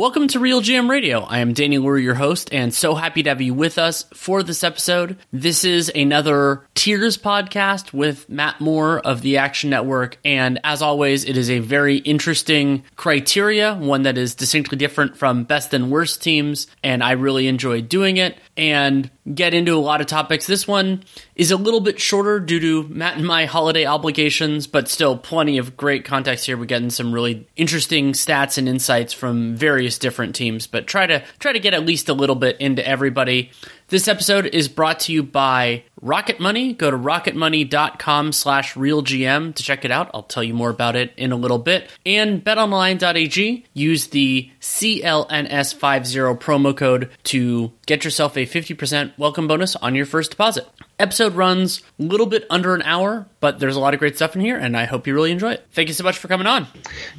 Welcome to Real GM Radio. I am Danny Leroux, your host, and so happy to have you with us for this episode. This is another Tiers podcast with Matt Moore of the Action Network, and as always, it is a very interesting criteria, one that is distinctly different from best and worst teams, and I really enjoy doing it and get into a lot of topics. This one is a little bit shorter due to Matt and my holiday obligations, but still plenty of great context here. We're getting some really interesting stats and insights from various different teams, but try to try to get at least a little bit into everybody. This episode is brought to you by Rocket Money. Go to rocketmoney.com slash realgm to check it out. I'll tell you more about it in a little bit. And betonline.ag. Use the CLNS50 promo code to get yourself a 50% welcome bonus on your first deposit. Episode runs a little bit under an hour, but there's a lot of great stuff in here, and I hope you really enjoy it. Thank you so much for coming on.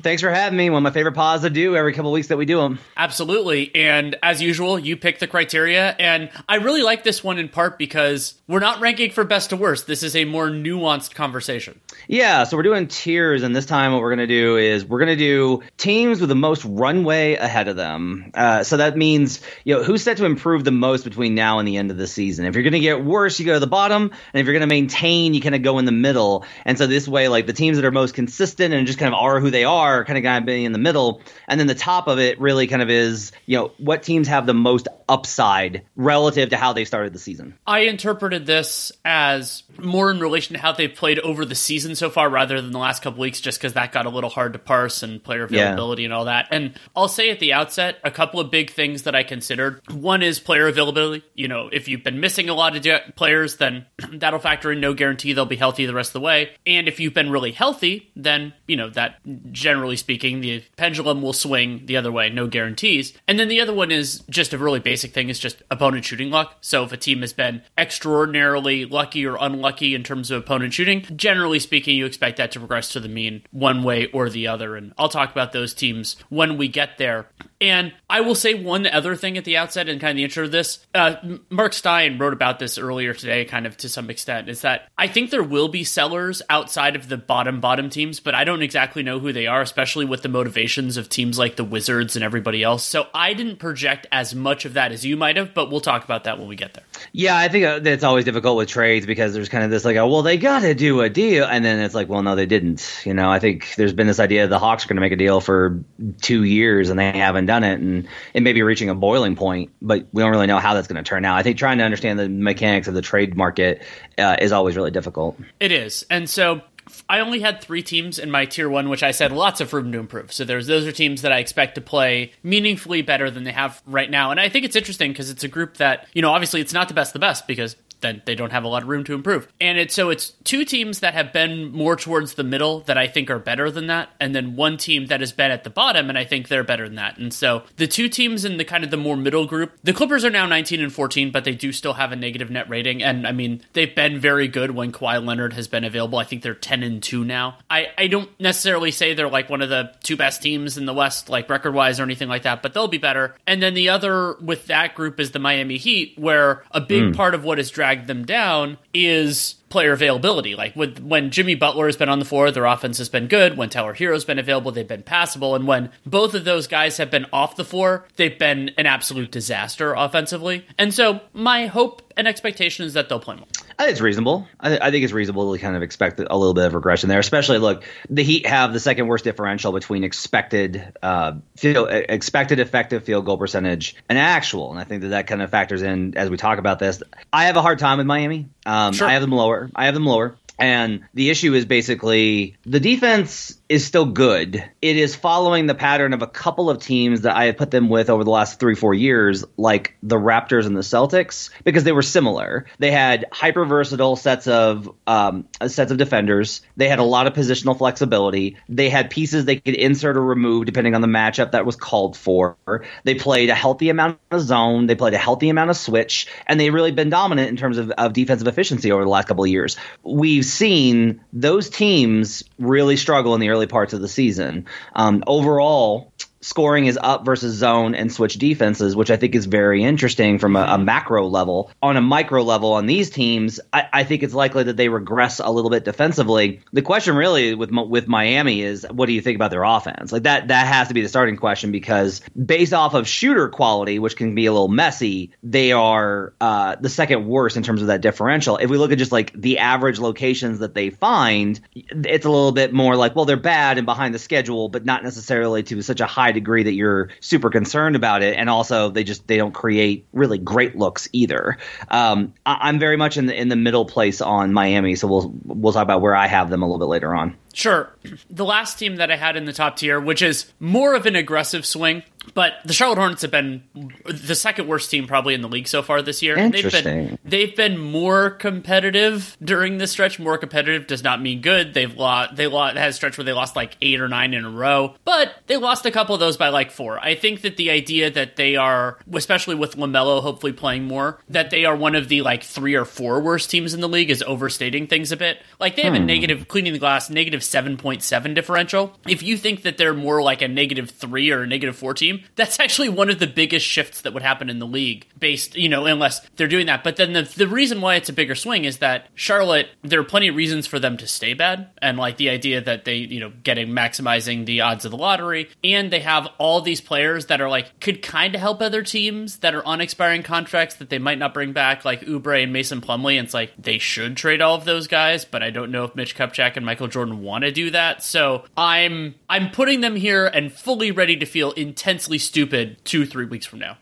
Thanks for having me. One of my favorite pods to do every couple weeks that we do them. Absolutely. And as usual, you pick the criteria. And I really like this one in part because we're not ranking for best to worst. This is a more nuanced conversation. Yeah. So we're doing tiers. And this time, what we're going to do is we're going to do teams with the most runway ahead of them. Uh, so that means, you know, who's set to improve the most between now and the end of the season. If you're going to get worse, you go to the bottom. And if you're going to maintain, you kind of go in the middle. And so this way, like the teams that are most consistent and just kind of are who they are, kind of kind of being in the middle. And then the top of it really kind of is, you know, what teams have the most upside relative to how they started the season. I interpreted this as more in relation to how they've played over the season so far rather than the last couple weeks, just because that got a little hard to parse and player availability yeah. and all that. And I'll say at the outset, a couple of big things that I considered. One is player availability. You know, if you've been missing a lot of players, then that'll factor in no guarantee they'll be healthy the rest of the way. And if you've been really healthy, then, you know, that generally speaking, the pendulum will swing the other way, no guarantees. And then the other one is just a really basic thing is just opponent shooting luck. So if a team has been extraordinarily lucky or unlucky in terms of opponent shooting, generally speaking, you expect that to progress to the mean one way or the other. And I'll talk about those teams when we get there. And I will say one other thing at the outset and kind of the intro of this. Uh, Mark Stein wrote about this earlier today, kind of to some extent, is that I think there will be sellers outside of the bottom, bottom teams, but I don't exactly know who they are, especially with the motivations of teams like the Wizards and everybody else. So I didn't project as much of that as you might have, but we'll talk about that when we get there. Yeah, I think uh, it's always difficult with trades because there's kind of this like, oh, well, they got to do a deal. And then it's like, well, no, they didn't. You know, I think there's been this idea the Hawks are going to make a deal for two years and they haven't done it. And it may be reaching a boiling point, but we don't really know how that's going to turn out. I think trying to understand the mechanics of the trade market uh, is always really difficult. It is. And so I only had three teams in my tier one, which I said lots of room to improve. So there's those are teams that I expect to play meaningfully better than they have right now. And I think it's interesting because it's a group that, you know, obviously it's not the best the best because then they don't have a lot of room to improve. And it's so it's two teams that have been more towards the middle that I think are better than that, and then one team that has been at the bottom and I think they're better than that. And so the two teams in the kind of the more middle group, the Clippers are now 19 and 14, but they do still have a negative net rating. And I mean, they've been very good when Kawhi Leonard has been available. I think they're 10 and 2 now. I, I don't necessarily say they're like one of the two best teams in the West, like record wise or anything like that, but they'll be better. And then the other with that group is the Miami Heat, where a big mm. part of what is dragged them down is player availability. Like with, when Jimmy Butler has been on the floor, their offense has been good. When Tyler Herro's been available, they've been passable. And when both of those guys have been off the floor, they've been an absolute disaster offensively. And so my hope and expectation is that they'll play more. I think it's reasonable. I, th- I, think it's reasonable to kind of expect a little bit of regression there, especially look, the Heat have the second worst differential between expected uh, field, expected effective field goal percentage and actual, and I think that that kind of factors in as we talk about this. I have a hard time with Miami. Um, sure. I have them lower. I have them lower. And the issue is basically the defense is still good. It is following the pattern of a couple of teams that I have put them with over the last three, four years, like the Raptors and the Celtics, because they were similar. They had hyper versatile sets of um, sets of defenders. They had a lot of positional flexibility. They had pieces they could insert or remove depending on the matchup that was called for. They played a healthy amount of zone. They played a healthy amount of switch, and they've really been dominant in terms of, of defensive efficiency over the last couple of years. We've seen those teams really struggle in the early parts of the season. Um, overall, scoring is up versus zone and switch defenses, which I think is very interesting from a, a macro level. On a micro level, on these teams, I, I, think it's likely that they regress a little bit defensively. The question really with with Miami is, what do you think about their offense? Like that that has to be the starting question because based off of shooter quality, which can be a little messy, they are uh, the second worst in terms of that differential. If we look at just like the average locations that they find, it's a little bit more like, well, they're bad and behind the schedule, but not necessarily to such a high degree that you're super concerned about it. And also, they just they don't create really great looks either. Um, I, am very much in the in the middle place on Miami, so we'll we'll talk about where I have them a little bit later on. Sure. The last team that I had in the top tier, which is more of an aggressive swing, but the Charlotte Hornets have been the second worst team probably in the league so far this year. Interesting. they've been they've been more competitive during this stretch. More competitive does not mean good. They've lost they lost had a stretch where they lost like eight or nine in a row, but they lost a couple of those by like four. I think that the idea that they are, especially with LaMelo hopefully playing more, that they are one of the like three or four worst teams in the league is overstating things a bit. Like they have hmm. a negative cleaning the glass negative seven point seven differential. If you think that they're more like a negative three or a negative four team team, that's actually one of the biggest shifts that would happen in the league based, you know, unless they're doing that. But then the, the reason why it's a bigger swing is that Charlotte, there are plenty of reasons for them to stay bad. And like the idea that they, you know, getting maximizing the odds of the lottery. And they have all these players that are like, could kind of help other teams that are on expiring contracts that they might not bring back, like Oubre and Mason Plumlee. And it's like, they should trade all of those guys, but I don't know if Mitch Kupchak and Michael Jordan want to do that. So I'm, I'm putting them here and fully ready to feel intense intensely stupid two, three weeks from now.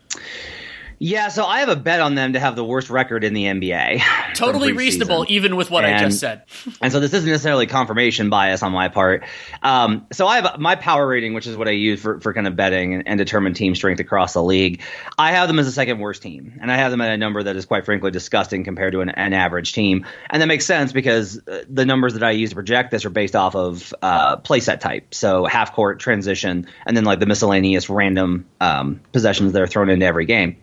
Yeah, so I have a bet on them to have the worst record in the NBA. Totally reasonable, even with what and, I just said. and so this isn't necessarily confirmation bias on my part. Um, so I have my power rating, which is what I use for, for kind of betting and, and determine team strength across the league. I have them as the second worst team, and I have them at a number that is quite frankly disgusting compared to an, an average team. And that makes sense because uh, the numbers that I use to project this are based off of uh, playset type, so half court, transition, and then like the miscellaneous random um, possessions that are thrown into every game.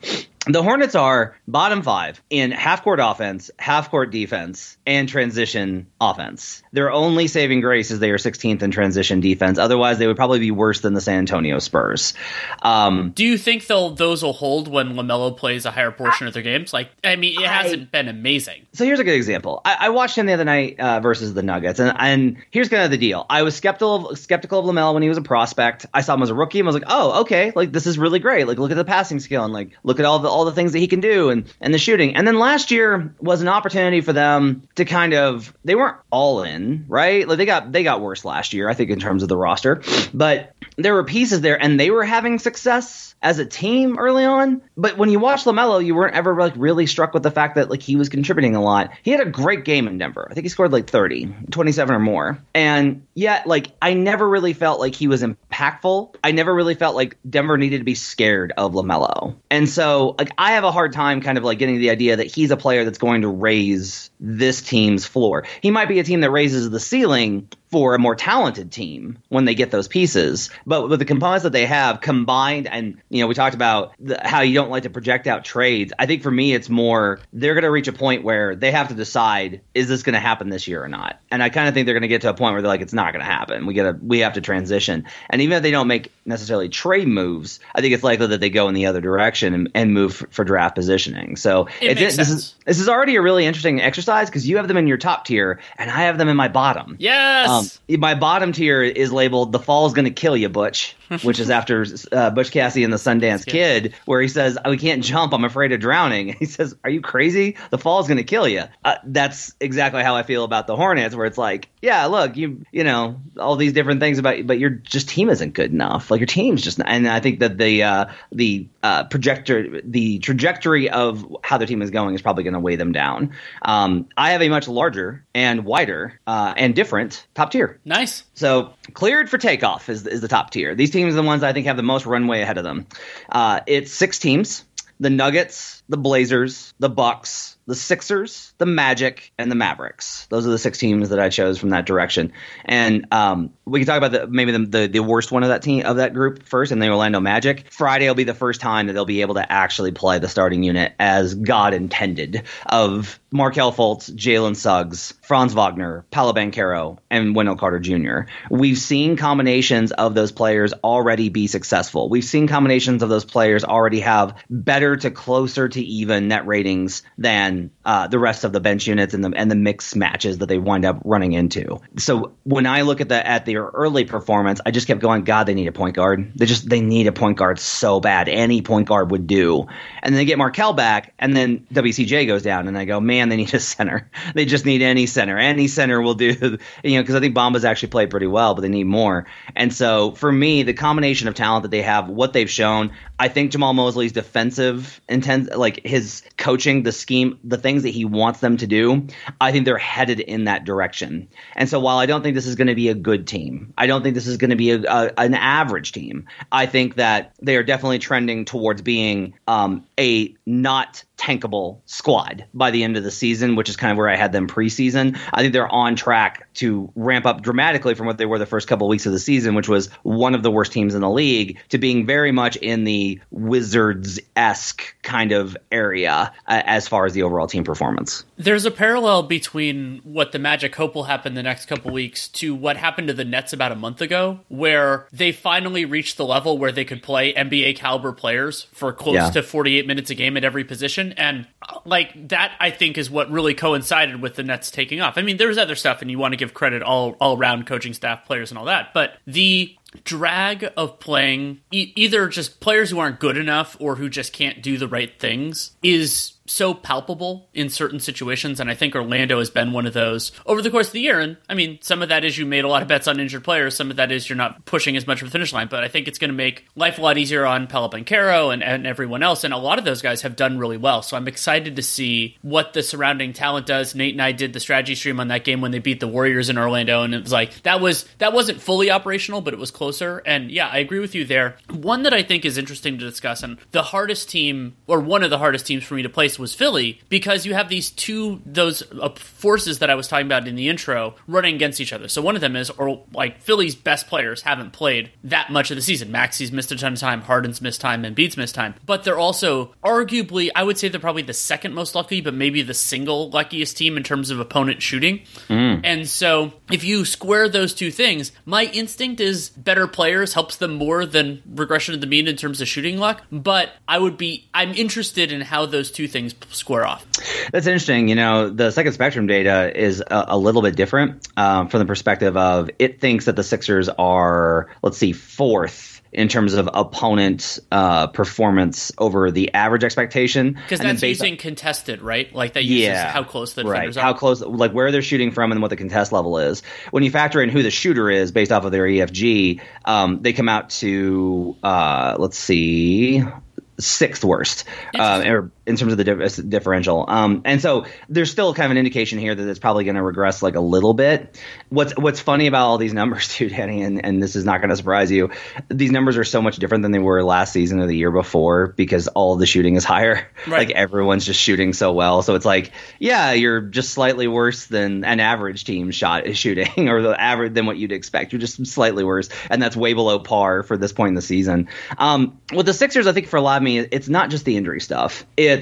The Hornets are bottom five in half court offense, half court defense, and transition offense. Their only saving grace is they are 16th in transition defense. Otherwise, they would probably be worse than the San Antonio Spurs. Um, Do you think they'll those will hold when LaMelo plays a higher portion of their games? Like, I mean, it hasn't I, been amazing. So here's a good example. I, I watched him the other night uh, versus the Nuggets, and and here's kind of the deal. I was skeptical of, skeptical of LaMelo when he was a prospect. I saw him as a rookie, and I was like, oh, okay, like this is really great. Like, look at the passing skill, and like look at all the all the things that he can do and and the shooting. And then last year was an opportunity for them to kind of they weren't all in, right? Like they got they got worse last year, I think in terms of the roster, but there were pieces there and they were having success as a team early on. But when you watch LaMelo, you weren't ever like really struck with the fact that like he was contributing a lot. He had a great game in Denver. I think he scored like 30, 27 or more. And yet, like I never really felt like he was impactful. I never really felt like Denver needed to be scared of LaMelo. And so like I have a hard time kind of like getting the idea that he's a player that's going to raise this team's floor. He might be a team that raises the ceiling, for a more talented team when they get those pieces. But with the components that they have combined, and you know, we talked about the, how you don't like to project out trades. I think for me, it's more they're going to reach a point where they have to decide is this going to happen this year or not. And I kind of think they're going to get to a point where they're like, it's not going to happen. We get to we have to transition. And even if they don't make necessarily trade moves, I think it's likely that they go in the other direction and, and move for, for, draft positioning. So it this is this is already a really interesting exercise because you have them in your top tier and I have them in my bottom. Yes. Um, Um, my bottom tier is labeled "The Fall's Gonna Kill You, Butch," which is after uh, Butch Cassidy and the Sundance Kid, where he says, "We can't jump. I'm afraid of drowning." He says, "Are you crazy? The fall is gonna kill you." Uh, that's exactly how I feel about the Hornets, where it's like, yeah, look, you you know all these different things about, but your just team isn't good enough. Like your team's just, not, and I think that the uh, the uh, projector, the trajectory of how their team is going is probably going to weigh them down. Um, I have a much larger and wider uh, and different top tier. Nice. So cleared for takeoff is is the top tier. These teams are the ones I think have the most runway ahead of them. Uh, it's six teams. The Nuggets the Blazers, the Bucks, the Sixers, the Magic, and the Mavericks. Those are the six teams that I chose from that direction. And um, we can talk about the maybe the, the, the worst one of that team of that group first, and the Orlando Magic. Friday will be the first time that they'll be able to actually play the starting unit as God intended of Markelle Fultz, Jalen Suggs, Franz Wagner, Paolo Banchero, and Wendell Carter Jr. We've seen combinations of those players already be successful. We've seen combinations of those players already have better to closer to even net ratings than uh, the rest of the bench units and the and the mixed matches that they wind up running into. So when I look at the at their early performance, I just kept going, God, they need a point guard. They just they need a point guard so bad. Any point guard would do. And then they get Markelle back, and then WCJ goes down, and I go, man, they need a center. They just need any center. Any center will do. You know, because I think Bomba's actually played pretty well, but they need more. And so for me, the combination of talent that they have, what they've shown, I think Jamahl Mosley's defensive intent, like his coaching, the scheme, the things that he wants them to do, I think they're headed in that direction. And so while I don't think this is going to be a good team, I don't think this is going to be a, a, an average team. I think that they are definitely trending towards being um, a not tankable squad by the end of the season, which is kind of where I had them preseason. I think they're on track to ramp up dramatically from what they were the first couple of weeks of the season, which was one of the worst teams in the league, to being very much in the Wizards esque kind of area uh, as far as the overall team performance. There's a parallel between what the Magic hope will happen the next couple weeks to what happened to the Nets about a month ago, where they finally reached the level where they could play NBA caliber players for close yeah. to 48 minutes a game at every position and like that I think is what really coincided with the Nets taking off. I mean, there was other stuff and you want to give credit all all around coaching staff, players and all that, but the drag of playing e- either just players who aren't good enough or who just can't do the right things is so palpable in certain situations, and I think Orlando has been one of those over the course of the year. And I mean, some of that is you made a lot of bets on injured players, some of that is you're not pushing as much of the finish line, but I think it's going to make life a lot easier on Paolo Banchero and, and everyone else. And a lot of those guys have done really well. So I'm excited to see what the surrounding talent does. Nate and I did the strategy stream on that game when they beat the Warriors in Orlando, and it was like that was that wasn't fully operational, but it was closer. And yeah, I agree with you there. One that I think is interesting to discuss, and the hardest team, or one of the hardest teams for me to place was Philly because you have these two those uh, forces that I was talking about in the intro running against each other. So one of them is or like Philly's best players haven't played that much of the season. Maxey's missed a ton of time, Harden's missed time, and Embiid's missed time. But they're also arguably, I would say they're probably the second most lucky, but maybe the single luckiest team in terms of opponent shooting. Mm. And so if you square those two things, my instinct is better players helps them more than regression of the mean in terms of shooting luck. But I would be I'm interested in how those two things square off. That's interesting. You know, the second spectrum data is a, a little bit different um, from the perspective of it thinks that the Sixers are, let's see, fourth in terms of opponent uh, performance over the average expectation. Because that's using on, contested, right? Like that uses yeah, how close the defenders right. are. How close, like where they're shooting from and what the contest level is. When you factor in who the shooter is based off of their EFG, um, they come out to, uh, let's see, sixth worst uh, in terms of the differential. Um, and so there's still kind of an indication here that it's probably going to regress like a little bit. What's what's funny about all these numbers, too, Danny, and, and this is not going to surprise you. These numbers are so much different than they were last season or the year before because all the shooting is higher. Right. Like everyone's just shooting so well. So it's like, yeah, you're just slightly worse than an average team shot is shooting, or the average than what you'd expect. You're just slightly worse, and that's way below par for this point in the season. Um, with the Sixers, I think for a lot of me, it's not just the injury stuff. It's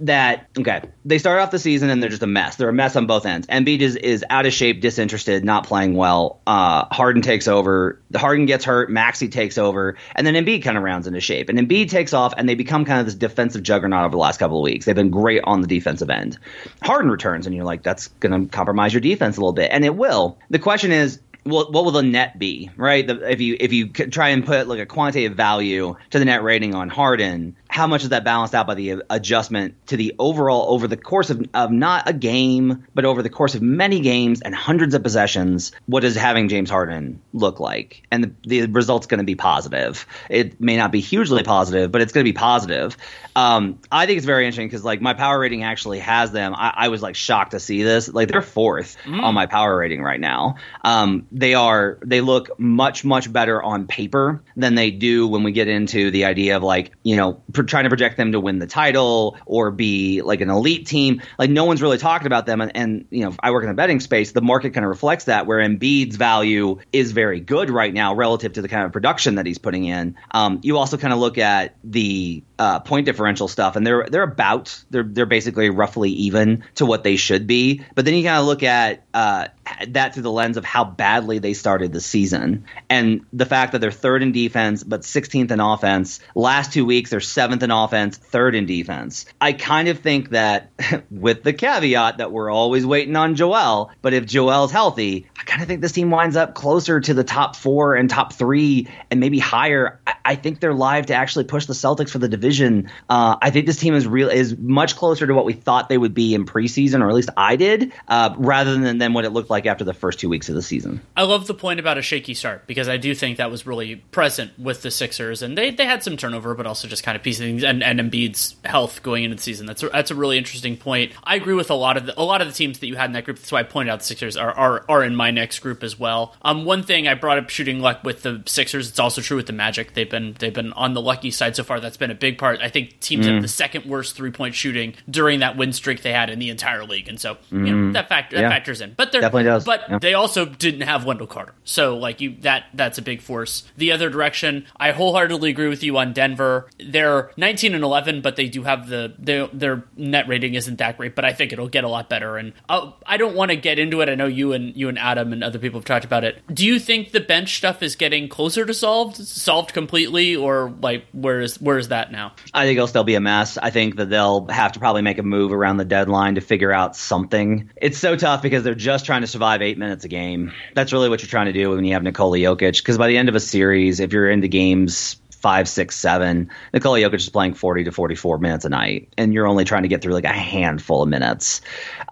that okay. They start off the season and they're just a mess. They're a mess on both ends. Embiid is, is out of shape, disinterested, not playing well. Uh, Harden takes over. The Harden gets hurt. Maxey takes over, and then Embiid kind of rounds into shape. And Embiid takes off, and they become kind of this defensive juggernaut over the last couple of weeks. They've been great on the defensive end. Harden returns, and you're like, that's going to compromise your defense a little bit, and it will. The question is, what will the net be, right? The, if you if you try and put like a quantitative value to the net rating on Harden, how much is that balanced out by the adjustment to the overall over the course of, of not a game, but over the course of many games and hundreds of possessions? What does having James Harden look like? And the, the result's going to be positive. It may not be hugely positive, but it's going to be positive. Um, I think it's very interesting because like my power rating actually has them. I, I, was like shocked to see this. Like they're fourth mm. on my power rating right now. Um, they are they look much much better on paper than they do when we get into the idea of like you know trying to project them to win the title or be like an elite team. Like no one's really talking about them, and, and you know I work in the betting space. The market kind of reflects that where Embiid's value is very good right now relative to the kind of production that he's putting in. Um, you also kind of look at the uh, point differential stuff, and they're they're about they're they're basically roughly even to what they should be. But then you kind of look at uh, that through the lens of how badly they started the season, and the fact that they're third in defense but 16th in offense. Last two weeks they're seventh in offense, third in defense. I kind of think that with the caveat that we're always waiting on Joel, but if Joel's healthy, I kind of think this team winds up closer to the top four and top three and maybe higher. I, I think they're live to actually push the Celtics for the division. Uh, I think this team is real is much closer to what we thought they would be in preseason, or at least I did, uh, rather than than what it looked like after the first two weeks of the season. I love the point about a shaky start because I do think that was really present with the Sixers, and they they had some turnover, but also just kind of piecing things and, and Embiid's health going into the season. That's a, that's a really interesting point. I agree with a lot of the, a lot of the teams that you had in that group. That's why I pointed out the Sixers are are, are in my next group as well. Um, one thing I brought up shooting luck with the Sixers. It's also true with the Magic. They've been they've been on the lucky side so far. That's been a big part. I think teams mm. have the second worst three point shooting during that win streak they had in the entire league, and so mm. you know, mm. that factor that yeah. factors in. But they're definitely does. But yeah. they also didn't have Wendell Carter, so like you that that's a big force. The other direction, I wholeheartedly agree with you on Denver. They're 19 and 11, but they do have the their, their net rating isn't that great, but I think it'll get a lot better. And I'll, I do not want to get into it. I know you and you and Adam and other people have talked about it. Do you think the bench stuff is getting closer to solved, solved completely, or like where is where is that now? I think it'll still be a mess. I think that they'll have to probably make a move around the deadline to figure out something. It's so tough because they're just trying to survive eight minutes a game. That's really what you're trying to do when you have Nikola Jokic. Because by the end of a series, if you're into games five, six, seven. Nikola Jokic is playing 40 to 44 minutes a night, and you're only trying to get through like a handful of minutes.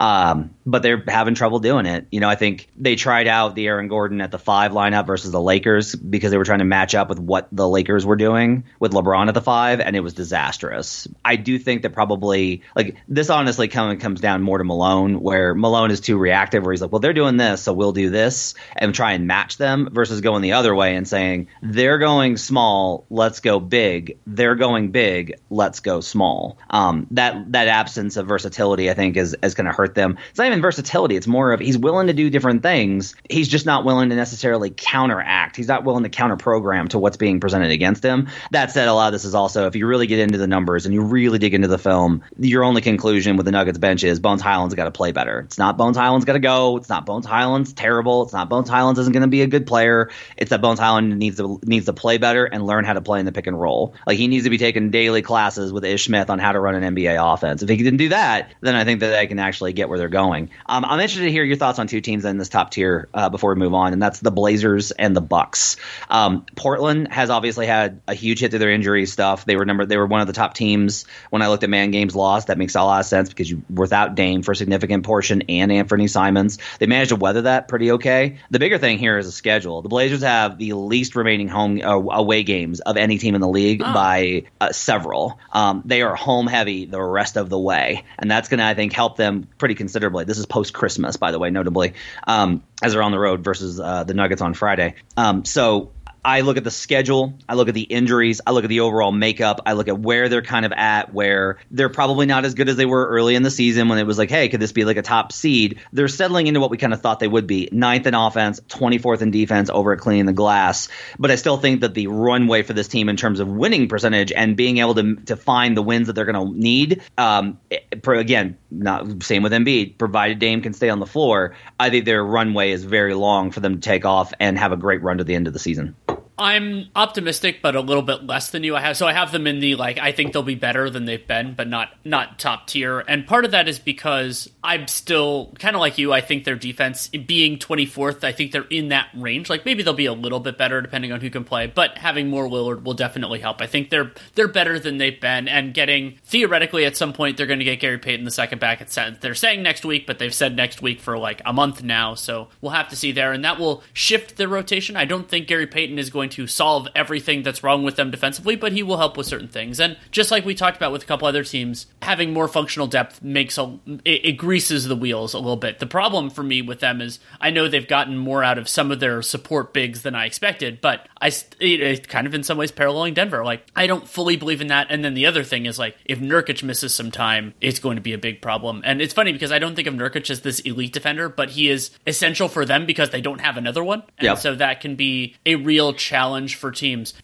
Um, but they're having trouble doing it. You know, I think they tried out the Aaron Gordon at the five lineup versus the Lakers because they were trying to match up with what the Lakers were doing with LeBron at the five, and it was disastrous. I do think that probably like this honestly coming comes down more to Malone, where Malone is too reactive, where he's like, well, they're doing this, so we'll do this, and try and match them versus going the other way and saying they're going small let's go big. They're going big, let's go small. Um, that that absence of versatility, I think, is is going to hurt them. It's not even versatility. It's more of he's willing to do different things. He's just not willing to necessarily counteract. He's not willing to counter program to what's being presented against him. That said, a lot of this is also if you really get into the numbers and you really dig into the film, your only conclusion with the Nuggets bench is Bones Hyland's got to play better. It's not Bones Hyland's got to go. It's not Bones Hyland's terrible. It's not Bones Hyland's isn't going to be a good player. It's that Bones Hyland needs to needs to play better and learn how to play play in the pick and roll. Like he needs to be taking daily classes with Ish Smith on how to run an NBA offense. If he can do that, then I think that they can actually get where they're going. Um, I'm interested to hear your thoughts on two teams in this top tier uh, before we move on, and that's the Blazers and the Bucks. Um, Portland has obviously had a huge hit to their injury stuff. They were number they were one of the top teams when I looked at man games lost. That makes a lot of sense because you without Dame for a significant portion and Anthony Simons. They managed to weather that pretty okay. The bigger thing here is the schedule. The Blazers have the least remaining home uh, away games of any team in the league oh. by uh, several. Um, they are home heavy the rest of the way, and that's going to I think help them pretty considerably. This is post Christmas, by the way, notably, um, as they're on the road versus uh, the Nuggets on Friday. Um, so I look at the schedule, I look at the injuries, I look at the overall makeup, I look at where they're kind of at, where they're probably not as good as they were early in the season when it was like, hey, could this be like a top seed? They're settling into what we kind of thought they would be ninth in offense, 24th in defense over at cleaning the glass. But I still think that the runway for this team in terms of winning percentage and being able to, to find the wins that they're going to need, um, again, not same with Embiid, provided Dame can stay on the floor, I think their runway is very long for them to take off and have a great run to the end of the season. I'm optimistic, but a little bit less than you. I have so I have them in the like I think they'll be better than they've been, but not not top tier. And part of that is because I'm still kind of like you. I think their defense being 24th, I think they're in that range. Like maybe they'll be a little bit better depending on who can play, but having more Willard will definitely help. I think they're they're better than they've been, and getting theoretically at some point they're going to get Gary Payton the second back at set. They're saying next week, but they've said next week for like a month now, so we'll have to see there, and that will shift the rotation. I don't think Gary Payton is going going to solve everything that's wrong with them defensively, but he will help with certain things. And just like we talked about with a couple other teams, having more functional depth makes a it, it greases the wheels a little bit. The problem for me with them is I know they've gotten more out of some of their support bigs than I expected, but I it, it kind of in some ways paralleling Denver. Like I don't fully believe in that. And then the other thing is like if Nurkic misses some time, it's going to be a big problem. And it's funny because I don't think of Nurkic as this elite defender, but he is essential for them because they don't have another one. And yep. so that can be a real challenge for teams.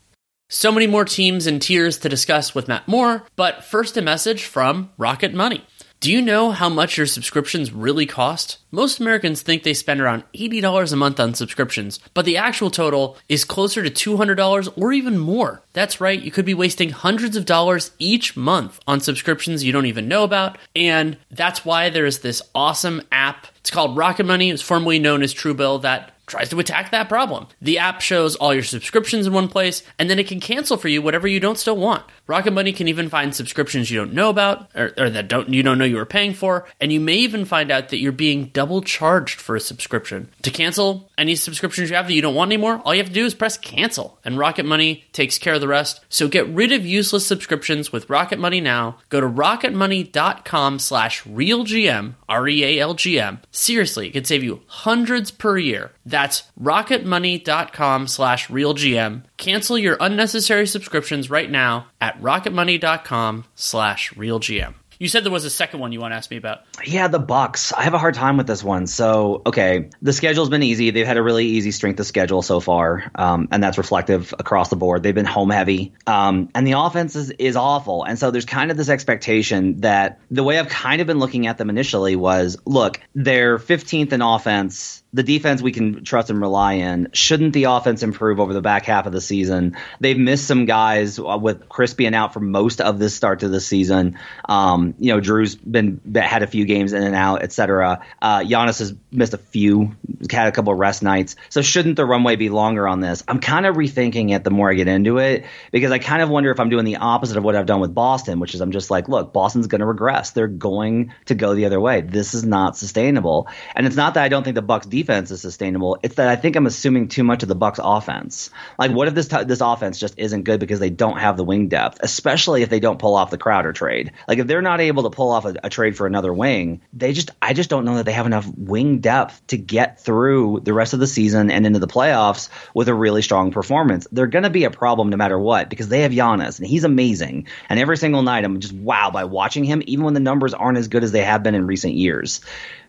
So many more teams and tiers to discuss with Matt Moore, but first a message from Rocket Money. Do you know how much your subscriptions really cost? Most Americans think they spend around $80 a month on subscriptions, but the actual total is closer to $200 or even more. That's right, you could be wasting hundreds of dollars each month on subscriptions you don't even know about, and that's why there's this awesome app. It's called Rocket Money. it's formerly known as Truebill that tries to attack that problem. The app shows all your subscriptions in one place, and then it can cancel for you whatever you don't still want. Rocket Money can even find subscriptions you don't know about or, or, that don't you don't know you were paying for, and you may even find out that you're being double charged for a subscription. To cancel any subscriptions you have that you don't want anymore, all you have to do is press cancel, and Rocket Money takes care of the rest. So get rid of useless subscriptions with Rocket Money now. Go to rocketmoney.com/realgm, R E A L G M. Seriously, it could save you hundreds per year. That's rocketmoney.com slash realgm. Cancel your unnecessary subscriptions right now at rocketmoney.com slash realgm. You said there was a second one you want to ask me about. Yeah, the Bucks. I have a hard time with this one. So, okay, the schedule's been easy. They've had a really easy strength of schedule so far, um, and that's reflective across the board. They've been home heavy, um, and the offense is, is awful. And so there's kind of this expectation that the way I've kind of been looking at them initially was, look, they're 15th in offense the defense we can trust and rely in. Shouldn't the offense improve over the back half of the season? They've missed some guys uh, with Chris being out for most of this start to the season. Um, you know, Jrue's been had a few games in and out, etc. Uh, Giannis has missed a few, had a couple of rest nights. So shouldn't the runway be longer on this? I'm kind of rethinking it the more I get into it because I kind of wonder if I'm doing the opposite of what I've done with Boston, which is I'm just like, look, Boston's going to regress. They're going to go the other way. This is not sustainable. And it's not that I don't think the Bucks defense is sustainable. It's that I think I'm assuming too much of the Bucks offense. Like, what if this t- this offense just isn't good because they don't have the wing depth, especially if they don't pull off the Crowder trade? Like, if they're not able to pull off a, a trade for another wing, they just I just don't know that they have enough wing depth to get through the rest of the season and into the playoffs with a really strong performance. They're going to be a problem no matter what because they have Giannis and he's amazing. And every single night I'm just wow by watching him, even when the numbers aren't as good as they have been in recent years.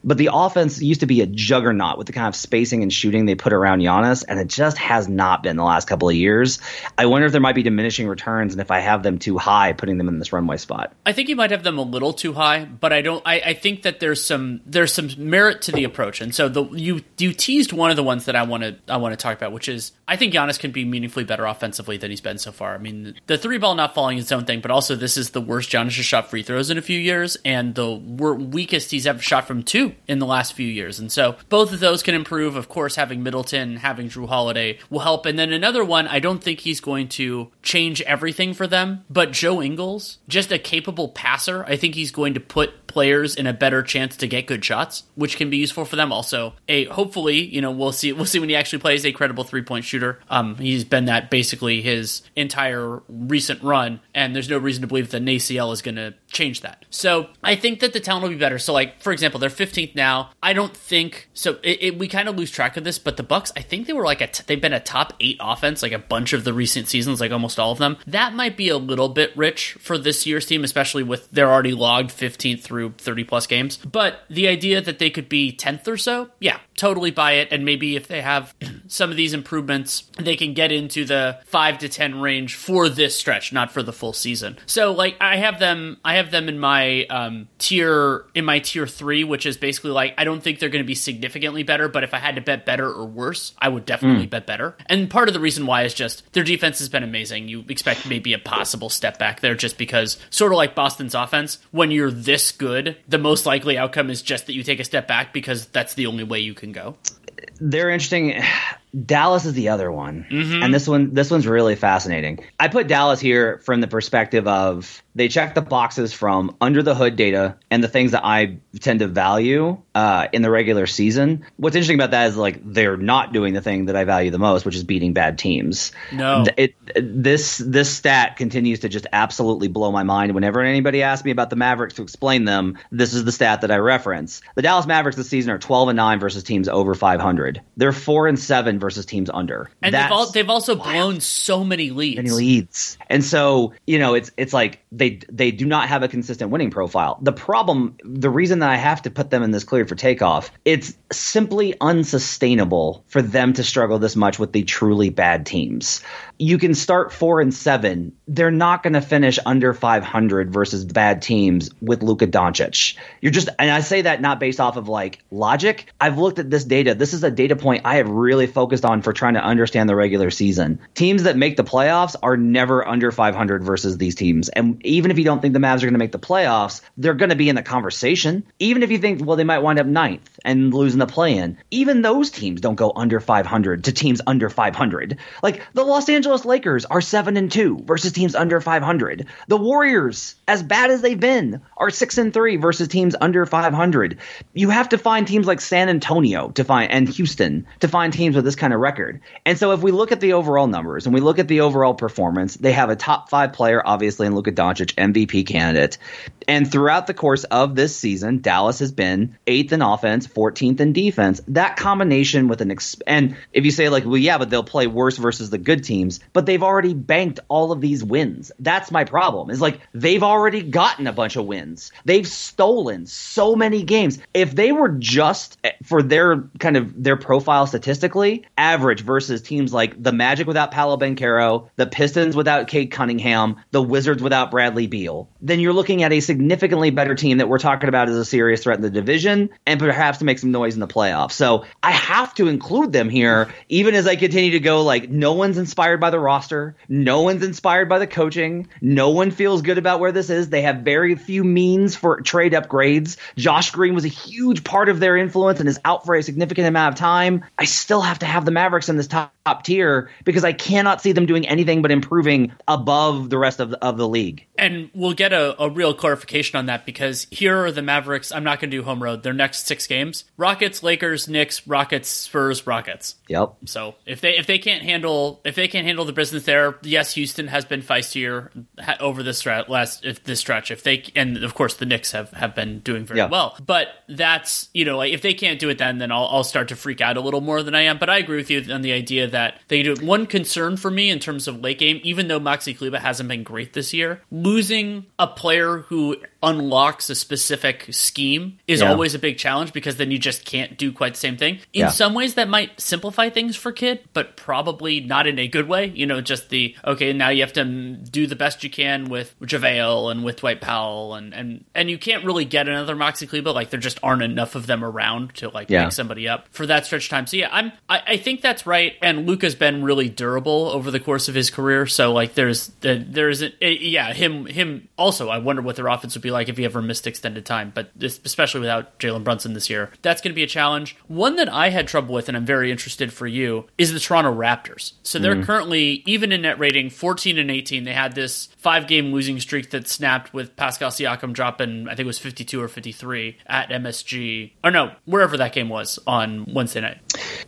But the offense used to be a juggernaut with the kind of spacing and shooting they put around Giannis, and it just has not been the last couple of years. I wonder if there might be diminishing returns, and if I have them too high, putting them in this runway spot. I think you might have them a little too high, but I don't. I, I think that there's some there's some merit to the approach, and so the you you teased one of the ones that I want to I want to talk about, which is I think Giannis can be meaningfully better offensively than he's been so far. I mean, the three ball not falling is own thing, but also this is the worst Giannis has shot free throws in a few years, and the weakest he's ever shot from two in the last few years. And so both of those can improve. Of course, having Middleton, having Jrue Holiday will help. And then another one, I don't think he's going to change everything for them, but Joe Ingles, just a capable passer, I think he's going to put players in a better chance to get good shots, which can be useful for them. Also, a hopefully, you know, we'll see we'll see when he actually plays a credible three point shooter. Um, he's been that basically his entire recent run, and there's no reason to believe that ACL is going to change that. So I think that the talent will be better. So like for example, they're 15th now. I don't think so. It, it, we kind of lose track of this, but the Bucks, I think they were like a t- they've been a top eight offense like a bunch of the recent seasons, like almost all of them. That might be a little bit rich for this year's team, especially with they're already logged 15th through 30 plus games. But the idea that they could be 10th or so, yeah, totally buy it. And maybe if they have some of these improvements, they can get into the five to 10 range for this stretch, not for the full season. So like I have them, I have them in my um, tier in my tier three, which is basically like I don't think they're going to be significantly better, but if I had to bet better or worse, I would definitely mm. bet better. And part of the reason why is just their defense has been amazing. You expect maybe a possible step back there just because, sort of like Boston's offense, when you're this good, the most likely outcome is just that you take a step back because that's the only way you can go. They're interesting Dallas is the other one, mm-hmm. and this one this one's really fascinating. I put Dallas here from the perspective of they check the boxes from under the hood data and the things that I tend to value uh, in the regular season. What's interesting about that is like they're not doing the thing that I value the most, which is beating bad teams. No, it, this this stat continues to just absolutely blow my mind. Whenever anybody asks me about the Mavericks to explain them, this is the stat that I reference. The Dallas Mavericks this season are 12 and 9 versus teams over 500. They're 4 and 7 versus teams under. And they've, all, they've also blown so many leads. Many leads. And so, you know, it's it's like they they do not have a consistent winning profile. The problem, the reason that I have to put them in this clear for takeoff, it's simply unsustainable for them to struggle this much with the truly bad teams you can start four and seven. They're not going to finish under 500 versus bad teams with Luka Doncic. You're just, and I say that not based off of like logic. I've looked at this data. This is a data point I have really focused on for trying to understand the regular season. Teams that make the playoffs are never under 500 versus these teams. And even if you don't think the Mavs are going to make the playoffs, they're going to be in the conversation. Even if you think, well, they might wind up ninth and losing the play in, even those teams don't go under 500 to teams under 500. Like the Los Angeles Angeles Lakers are 7 and 2 versus teams under 500. The Warriors, as bad as they've been, are 6 and 3 versus teams under 500. You have to find teams like San Antonio to find and Houston to find teams with this kind of record. And so if we look at the overall numbers and we look at the overall performance, they have a top 5 player obviously in Luka Doncic, MVP candidate. And throughout the course of this season, Dallas has been 8th in offense, 14th in defense. That combination with an ex- and if you say like, well yeah, but they'll play worse versus the good teams, but they've already banked all of these wins. That's my problem. Is like they've already gotten a bunch of wins. They've stolen so many games. If they were just eh, for their kind of their profile statistically, average versus teams like the Magic without Paolo Banchero, the Pistons without Cade Cunningham, the Wizards without Bradley Beal, then you're looking at a significantly better team that we're talking about as a serious threat in the division and perhaps to make some noise in the playoffs. So I have to include them here, even as I continue to go like no one's inspired by by the roster. No one's inspired by the coaching. No one feels good about where this is. They have very few means for trade upgrades. Josh Green was a huge part of their influence and is out for a significant amount of time. I still have to have the Mavericks in this top, top tier because I cannot see them doing anything but improving above the rest of the, of the league. And we'll get a, a real clarification on that because here are the Mavericks. I'm not going to do home road. Their next six games: Rockets, Lakers, Knicks, Rockets, Spurs, Rockets. Yep. So if they if they can't handle if they can't handle the business there. Yes, Houston has been feistier over this stretch, last if this stretch. If they and of course the Knicks have, have been doing very yeah. well, but that's you know like if they can't do it then then I'll, I'll start to freak out a little more than I am. But I agree with you on the idea that they do. One concern for me in terms of late game, even though Maxi Kleber hasn't been great this year, losing a player who unlocks a specific scheme is yeah. always a big challenge because then you just can't do quite the same thing. In yeah. some ways, that might simplify things for Kidd, but probably not in a good way. You know, just the okay, now you have to do the best you can with JaVale and with Dwight Powell, and and and you can't really get another Maxi Kleber. Like there just aren't enough of them around to like yeah. pick somebody up for that stretch of time. So yeah, I'm I, I think that's right. And Luka's been really durable over the course of his career. So like there's there's a, eh, yeah him him also. I wonder what their offense would be like if he ever missed extended time. But this, especially without Jalen Brunson this year, that's going to be a challenge. One that I had trouble with, and I'm very interested for you, is the Toronto Raptors. So they're mm. currently even in net rating 14 and 18. They had this five game losing streak that snapped with Pascal Siakam dropping I think it was 52 or 53 at MSG or no wherever that game was on Wednesday night.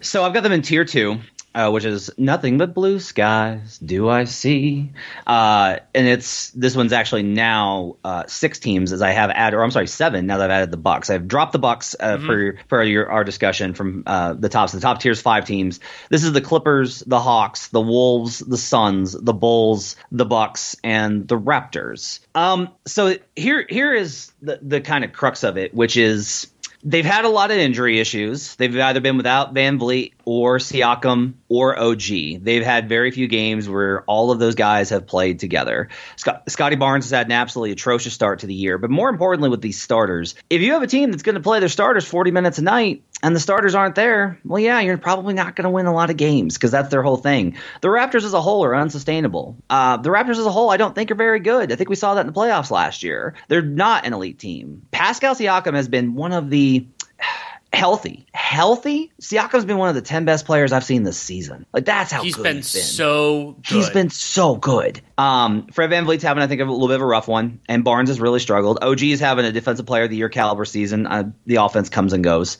So I've got them in tier two uh, which is nothing but blue skies do I see, uh, and it's this one's actually now uh, six teams as I have added, or I'm sorry, seven now that I've added the Bucks. I've dropped the Bucks uh, mm-hmm. for for your, our discussion from uh, the tops. The top tiers five teams. This is the Clippers, the Hawks, the Wolves, the Suns, the Bulls, the Bucks, and the Raptors. Um, so here here is the the kind of crux of it, which is they've had a lot of injury issues. They've either been without VanVleet or Siakam or OG. They've had very few games where all of those guys have played together. Scott, Scottie Barnes has had an absolutely atrocious start to the year, but more importantly, with these starters, if you have a team that's going to play their starters 40 minutes a night and the starters aren't there, well, yeah, you're probably not going to win a lot of games because that's their whole thing. The Raptors as a whole are unsustainable. Uh, the Raptors as a whole, I don't think are very good. I think we saw that in the playoffs last year. They're not an elite team. Pascal Siakam has been one of the healthy, healthy. Siakam's been one of the ten best players I've seen this season. Like that's how he's been, he's been. so. Good. He's been so good. Um, Fred Van VanVleet's having, I think, a little bit of a rough one, and Barnes has really struggled. OG is having a Defensive Player of the Year caliber season. Uh, the offense comes and goes.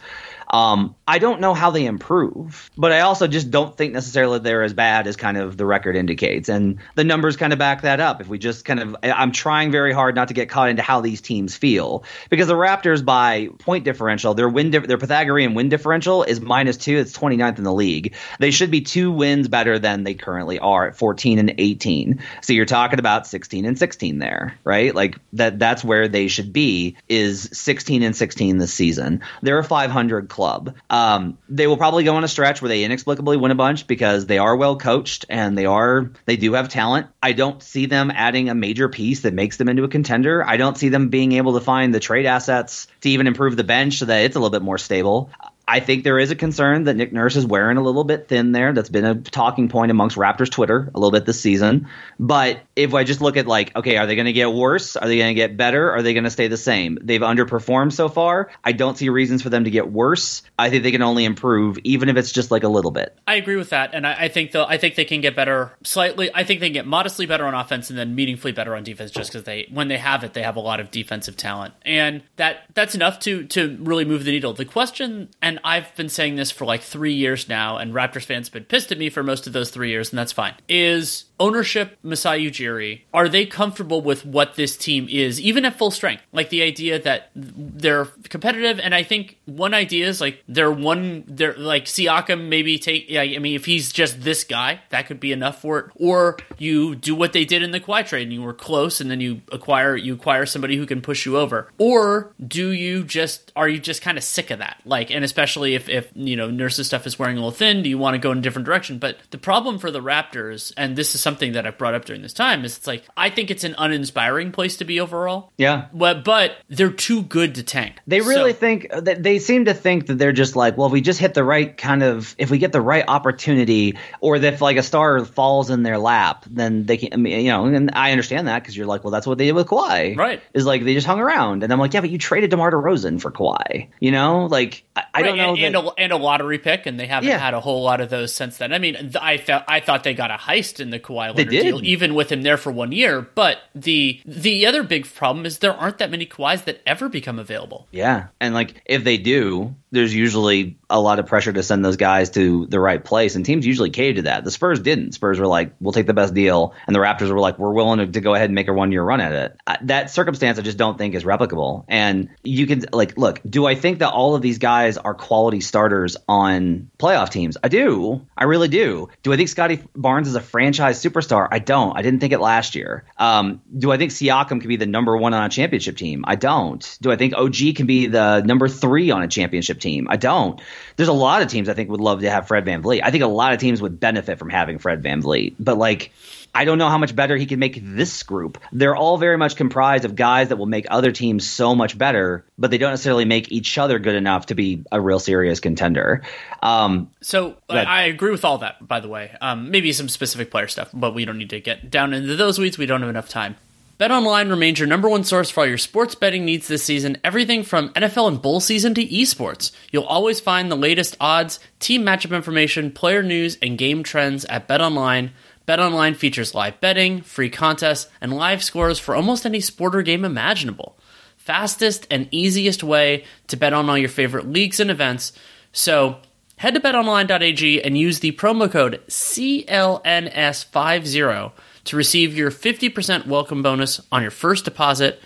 Um, I don't know how they improve, but I also just don't think necessarily they're as bad as kind of the record indicates, and the numbers kind of back that up. If we just kind of, I'm trying very hard not to get caught into how these teams feel because the Raptors by point differential, their win, their Pythagorean win differential is minus two. It's 29th in the league. They should be two wins better than they currently are at 14 and 18. So you're talking about 16 and 16 there, right? Like that. That's where they should be. Is 16 and 16 this season. They're a 500 club club. Um, they will probably go on a stretch where they inexplicably win a bunch because they are well coached and they are they do have talent. I don't see them adding a major piece that makes them into a contender. I don't see them being able to find the trade assets to even improve the bench so that it's a little bit more stable. I think there is a concern that Nick Nurse is wearing a little bit thin there. That's been a talking point amongst Raptors Twitter a little bit this season. But if I just look at like, okay, are they going to get worse? Are they going to get better? Are they going to stay the same? They've underperformed so far. I don't see reasons for them to get worse. I think they can only improve, even if it's just like a little bit. I agree with that, and I, I think I think they can get better slightly. I think they can get modestly better on offense and then meaningfully better on defense, just because they when they have it, they have a lot of defensive talent, and that that's enough to to really move the needle. The question, and I've been saying this for like three years now, and Raptors fans have been pissed at me for most of those three years, and that's fine. Is ownership Masai Ujiri, are they comfortable with what this team is, even at full strength? Like the idea that they're competitive, and I think one idea is like they're one, they're like Siakam maybe take, yeah, I mean, if he's just this guy, that could be enough for it. Or you do what they did in the Kawhi trade and you were close and then you acquire, you acquire somebody who can push you over. Or do you just, are you just kind of sick of that? Like, and especially if, if, you know, Nurse's stuff is wearing a little thin, do you want to go in a different direction? But the problem for the Raptors, and this is something that I've brought up during this time is it's like I think it's an uninspiring place to be overall. Yeah, but but they're too good to tank. They really so, think that they seem to think that they're just like, well, if we just hit the right kind of, if we get the right opportunity, or if like a star falls in their lap, then they can, I mean, you know. And I understand that because you're like, well, that's what they did with Kawhi, right? Is like they just hung around, and I'm like, yeah, but you traded DeMar DeRozan for Kawhi, you know, like I, I don't know, and, that, and, a, and, a, lottery pick, and they haven't yeah. had a whole lot of those since then. I mean, I felt I thought they got a heist in the Kawhi Leonard deal, even with him there for one year. But the the other big problem is there aren't that many Kawhis that ever become available. Yeah, and like if they do, there's usually a lot of pressure to send those guys to the right place, and teams usually cave to that. The Spurs didn't. Spurs were like, "We'll take the best deal," and the Raptors were like, "We're willing to, to go ahead and make a one year run at it." that circumstance, I just don't think is replicable. And you can like, look, do I think that all of these guys are quality starters on playoff teams? I do. I really do. Do I think Scottie Barnes is a franchise superstar? I don't. I didn't think it last year. Um, do I think Siakam could be the number one on a championship team? I don't. Do I think OG can be the number three on a championship team. I don't. There's a lot of teams I think would love to have Fred VanVleet. I think a lot of teams would benefit from having Fred VanVleet. But like I don't know how much better he can make this group. They're all very much comprised of guys that will make other teams so much better, but they don't necessarily make each other good enough to be a real serious contender. Um, so I agree with all that, by the way. Um, maybe some specific player stuff, but we don't need to get down into those weeds. We don't have enough time. BetOnline remains your number one source for all your sports betting needs this season, everything from NFL and bowl season to esports. You'll always find the latest odds, team matchup information, player news, and game trends at BetOnline. BetOnline features live betting, free contests, and live scores for almost any sport or game imaginable. Fastest and easiest way to bet on all your favorite leagues and events. So, head to betonline.ag and use the promo code CLNS50 to receive your 50% welcome bonus on your first deposit.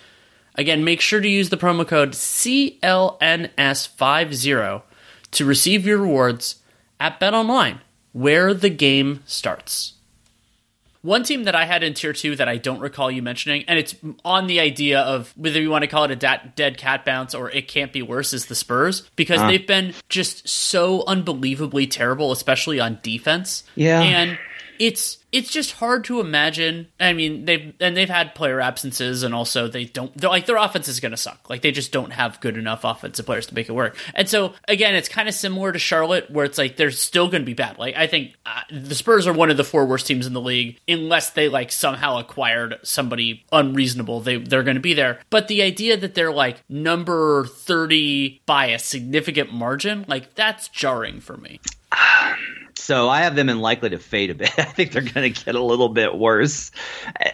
Again, make sure to use the promo code CLNS50 to receive your rewards at BetOnline, where the game starts. One team that I had in tier two that I don't recall you mentioning, and it's on the idea of whether you want to call it a dead cat bounce or it can't be worse, is the Spurs because uh. they've been just so unbelievably terrible, especially on defense. Yeah. And it's it's just hard to imagine. I mean, they've and they've had player absences, and also they don't they're like their offense is going to suck. Like they just don't have good enough offensive players to make it work. And so again, it's kind of similar to Charlotte, where it's like they're still going to be bad. Like I think uh, the Spurs are one of the four worst teams in the league, unless they like somehow acquired somebody unreasonable. They they're going to be there. But the idea that they're like number thirty by a significant margin, like that's jarring for me. So I have them in likely to fade a bit. I think they're going to get a little bit worse.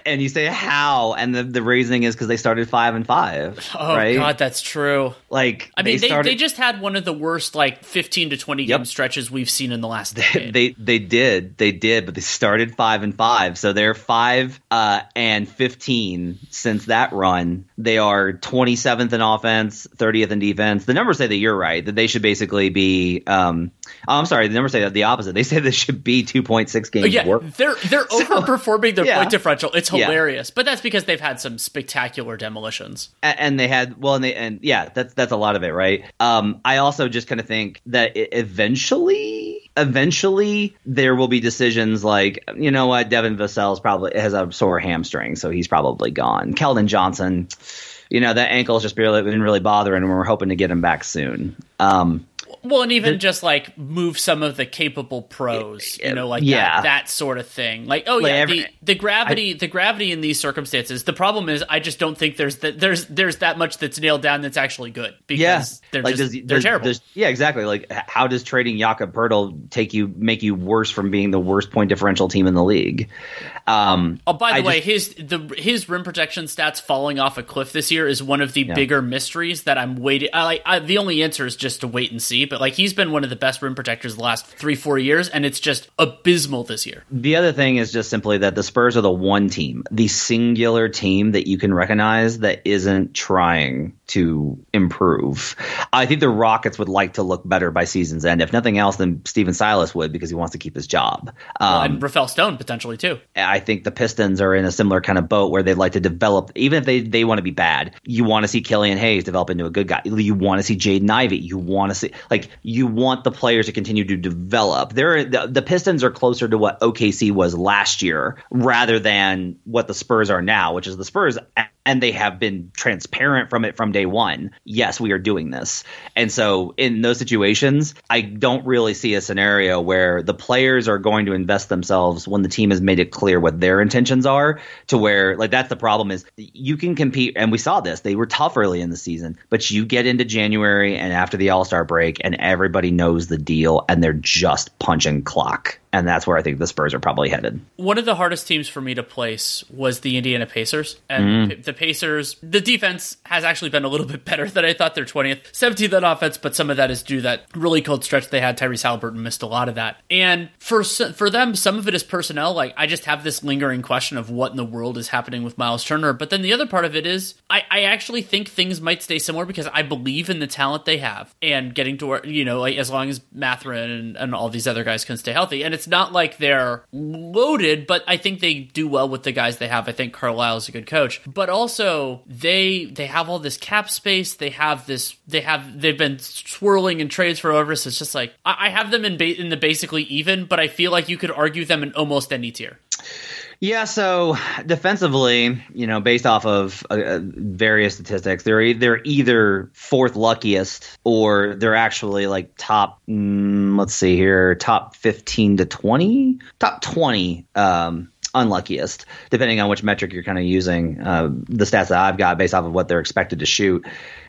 And you say how, and the, the reasoning is because they started five and five. Oh right? God, that's true. Like I mean, they, started, they, just had one of the worst like fifteen to twenty yep. game stretches we've seen in the last decade. They they did they did, but they started five and five, so they're five uh, and fifteen since that run. They are twenty seventh in offense, thirtieth in defense. The numbers say that you're right that they should basically be. Um, oh, I'm sorry, the numbers say the opposite. They say this should be 2.6 games yeah, work. They're they're so, overperforming their yeah. point differential. It's hilarious, yeah. but that's because they've had some spectacular demolitions. And, and, they had well, and they and yeah, that's that's a lot of it, right? Um, I also just kind of think that eventually, eventually there will be decisions like you know what, Devin Vassell's probably has a sore hamstring, so he's probably gone. Keldon Johnson you know that ankle's just barely been really bothering, and we're hoping to get him back soon. Um, well, and even the, just like move some of the capable pros, you know, like yeah. that, that sort of thing. Like, oh like yeah, every, the, the gravity, I, the gravity in these circumstances. The problem is, I just don't think there's that there's there's that much that's nailed down that's actually good because yeah. they're like just, does, they're does, terrible. Does, yeah, exactly. Like, how does trading Jakob Poeltl take you make you worse from being the worst point differential team in the league? Um, oh, by the I way, just, his the his rim protection stats falling off a cliff this year is one of the yeah. bigger mysteries that I'm waiting. I, I, the only answer is just to wait and see. But like he's been one of the best rim protectors the last three four years, and it's just abysmal this year. The other thing is just simply that the Spurs are the one team, the singular team that you can recognize that isn't trying to improve. I think the Rockets would like to look better by season's end. If nothing else, than Stephen Silas would because he wants to keep his job. Um, well, and Rafael Stone potentially too. I think the Pistons are in a similar kind of boat where they'd like to develop, even if they, they want to be bad. You want to see Killian Hayes develop into a good guy. You want to see Jaden Ivey. You want to see like you want the players to continue to develop. They're the, the Pistons are closer to what OKC was last year rather than what the Spurs are now, which is the Spurs and they have been transparent from it from day one. Yes, we are doing this. And so in those situations, I don't really see a scenario where the players are going to invest themselves when the team has made it clear what their intentions are to where like that's the problem is you can compete and we saw this. They were tough early in the season, but you get into January and after the All-Star break and everybody knows the deal and they're just punching clock and that's where I think the Spurs are probably headed. One of the hardest teams for me to place was the Indiana Pacers, and mm. the Pacers. The defense has actually been a little bit better than I thought. They're twentieth, seventeenth on offense, but some of that is due that really cold stretch they had. Tyrese Haliburton missed a lot of that, and for for them, some of it is personnel. Like I just have this lingering question of what in the world is happening with Miles Turner. But then the other part of it is I, I actually think things might stay similar because I believe in the talent they have and getting to where you know like, as long as Mathurin and, and all these other guys can stay healthy and it's not like they're loaded, but I think they do well with the guys they have. I think Carlisle is a good coach, but also they they have all this cap space. They have this. They have they've been swirling in trades for over. So it's just like I, I have them in ba- in the basically even, but I feel like you could argue them in almost any tier. Yeah, so defensively, you know, based off of uh, uh, various statistics, they're they're either fourth luckiest or they're actually like top. Mm, let's see here, top fifteen to twenty, top twenty. Um, unluckiest, depending on which metric you're kind of using. Uh, the stats that I've got based off of what they're expected to shoot.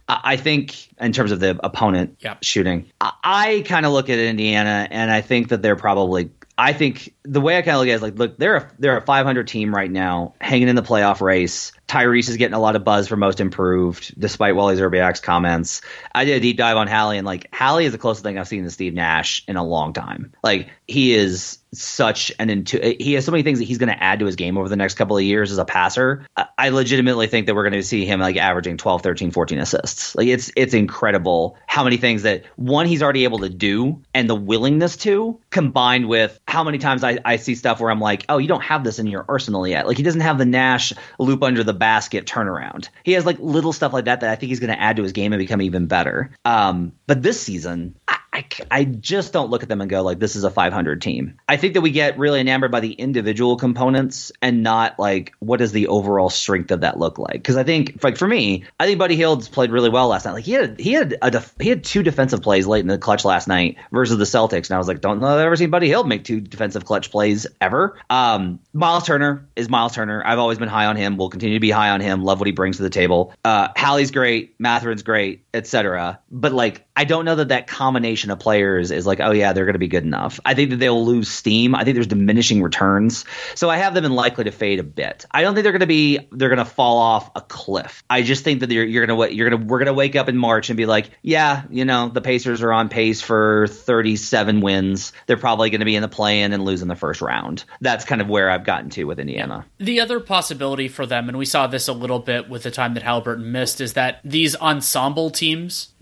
I think in terms of the opponent yep. shooting, I, I kind of look at Indiana and I think that they're probably I think the way I kind of look at it is like, look, they're a, they're a 500 team right now, hanging in the playoff race. Tyrese is getting a lot of buzz for most improved, despite Wally Szczerbiak's comments. I did a deep dive on Hallie, and like Hallie is the closest thing I've seen to Steve Nash in a long time. Like he is such an into he has so many things that he's going to add to his game over the next couple of years as a passer. I legitimately think that we're going to see him like averaging 12, 13, 14 assists. Like it's it's incredible how many things that one he's already able to do and the willingness to combined with how many times I, I see stuff where I'm like, oh, you don't have this in your arsenal yet. Like he doesn't have the Nash loop under the basket turnaround. He has like little stuff like that that I think he's going to add to his game and become even better. Um, but this season, I, I, I just don't look at them and go like this is a 500 team. I think that we get really enamored by the individual components and not like what does the overall strength of that look like? Because I think like for me, I think Buddy Hield's played really well last night. Like he had he had a def- he had two defensive plays late in the clutch last night versus the Celtics, and I was like, don't know I've ever seen Buddy Hield make two defensive clutch plays ever. Um, Miles Turner is Miles Turner. I've always been high on him. We'll continue to be high on him. Love what he brings to the table. Uh, Hallie's great. Mathurin's great, etc. But like I don't know that that combination of players is like, oh yeah, they're going to be good enough. I think that they'll lose steam. I think there's diminishing returns, so I have them in likely to fade a bit. I don't think they're going to be they're going to fall off a cliff. I just think that you're, you're going to you're going to we're going to wake up in March and be like, yeah, you know, the Pacers are on pace for 37 wins. They're probably going to be in the play-in and lose in the first round. That's kind of where I've gotten to with Indiana. The other possibility for them, and we saw this a little bit with the time that Haliburton missed, is that these ensemble teams,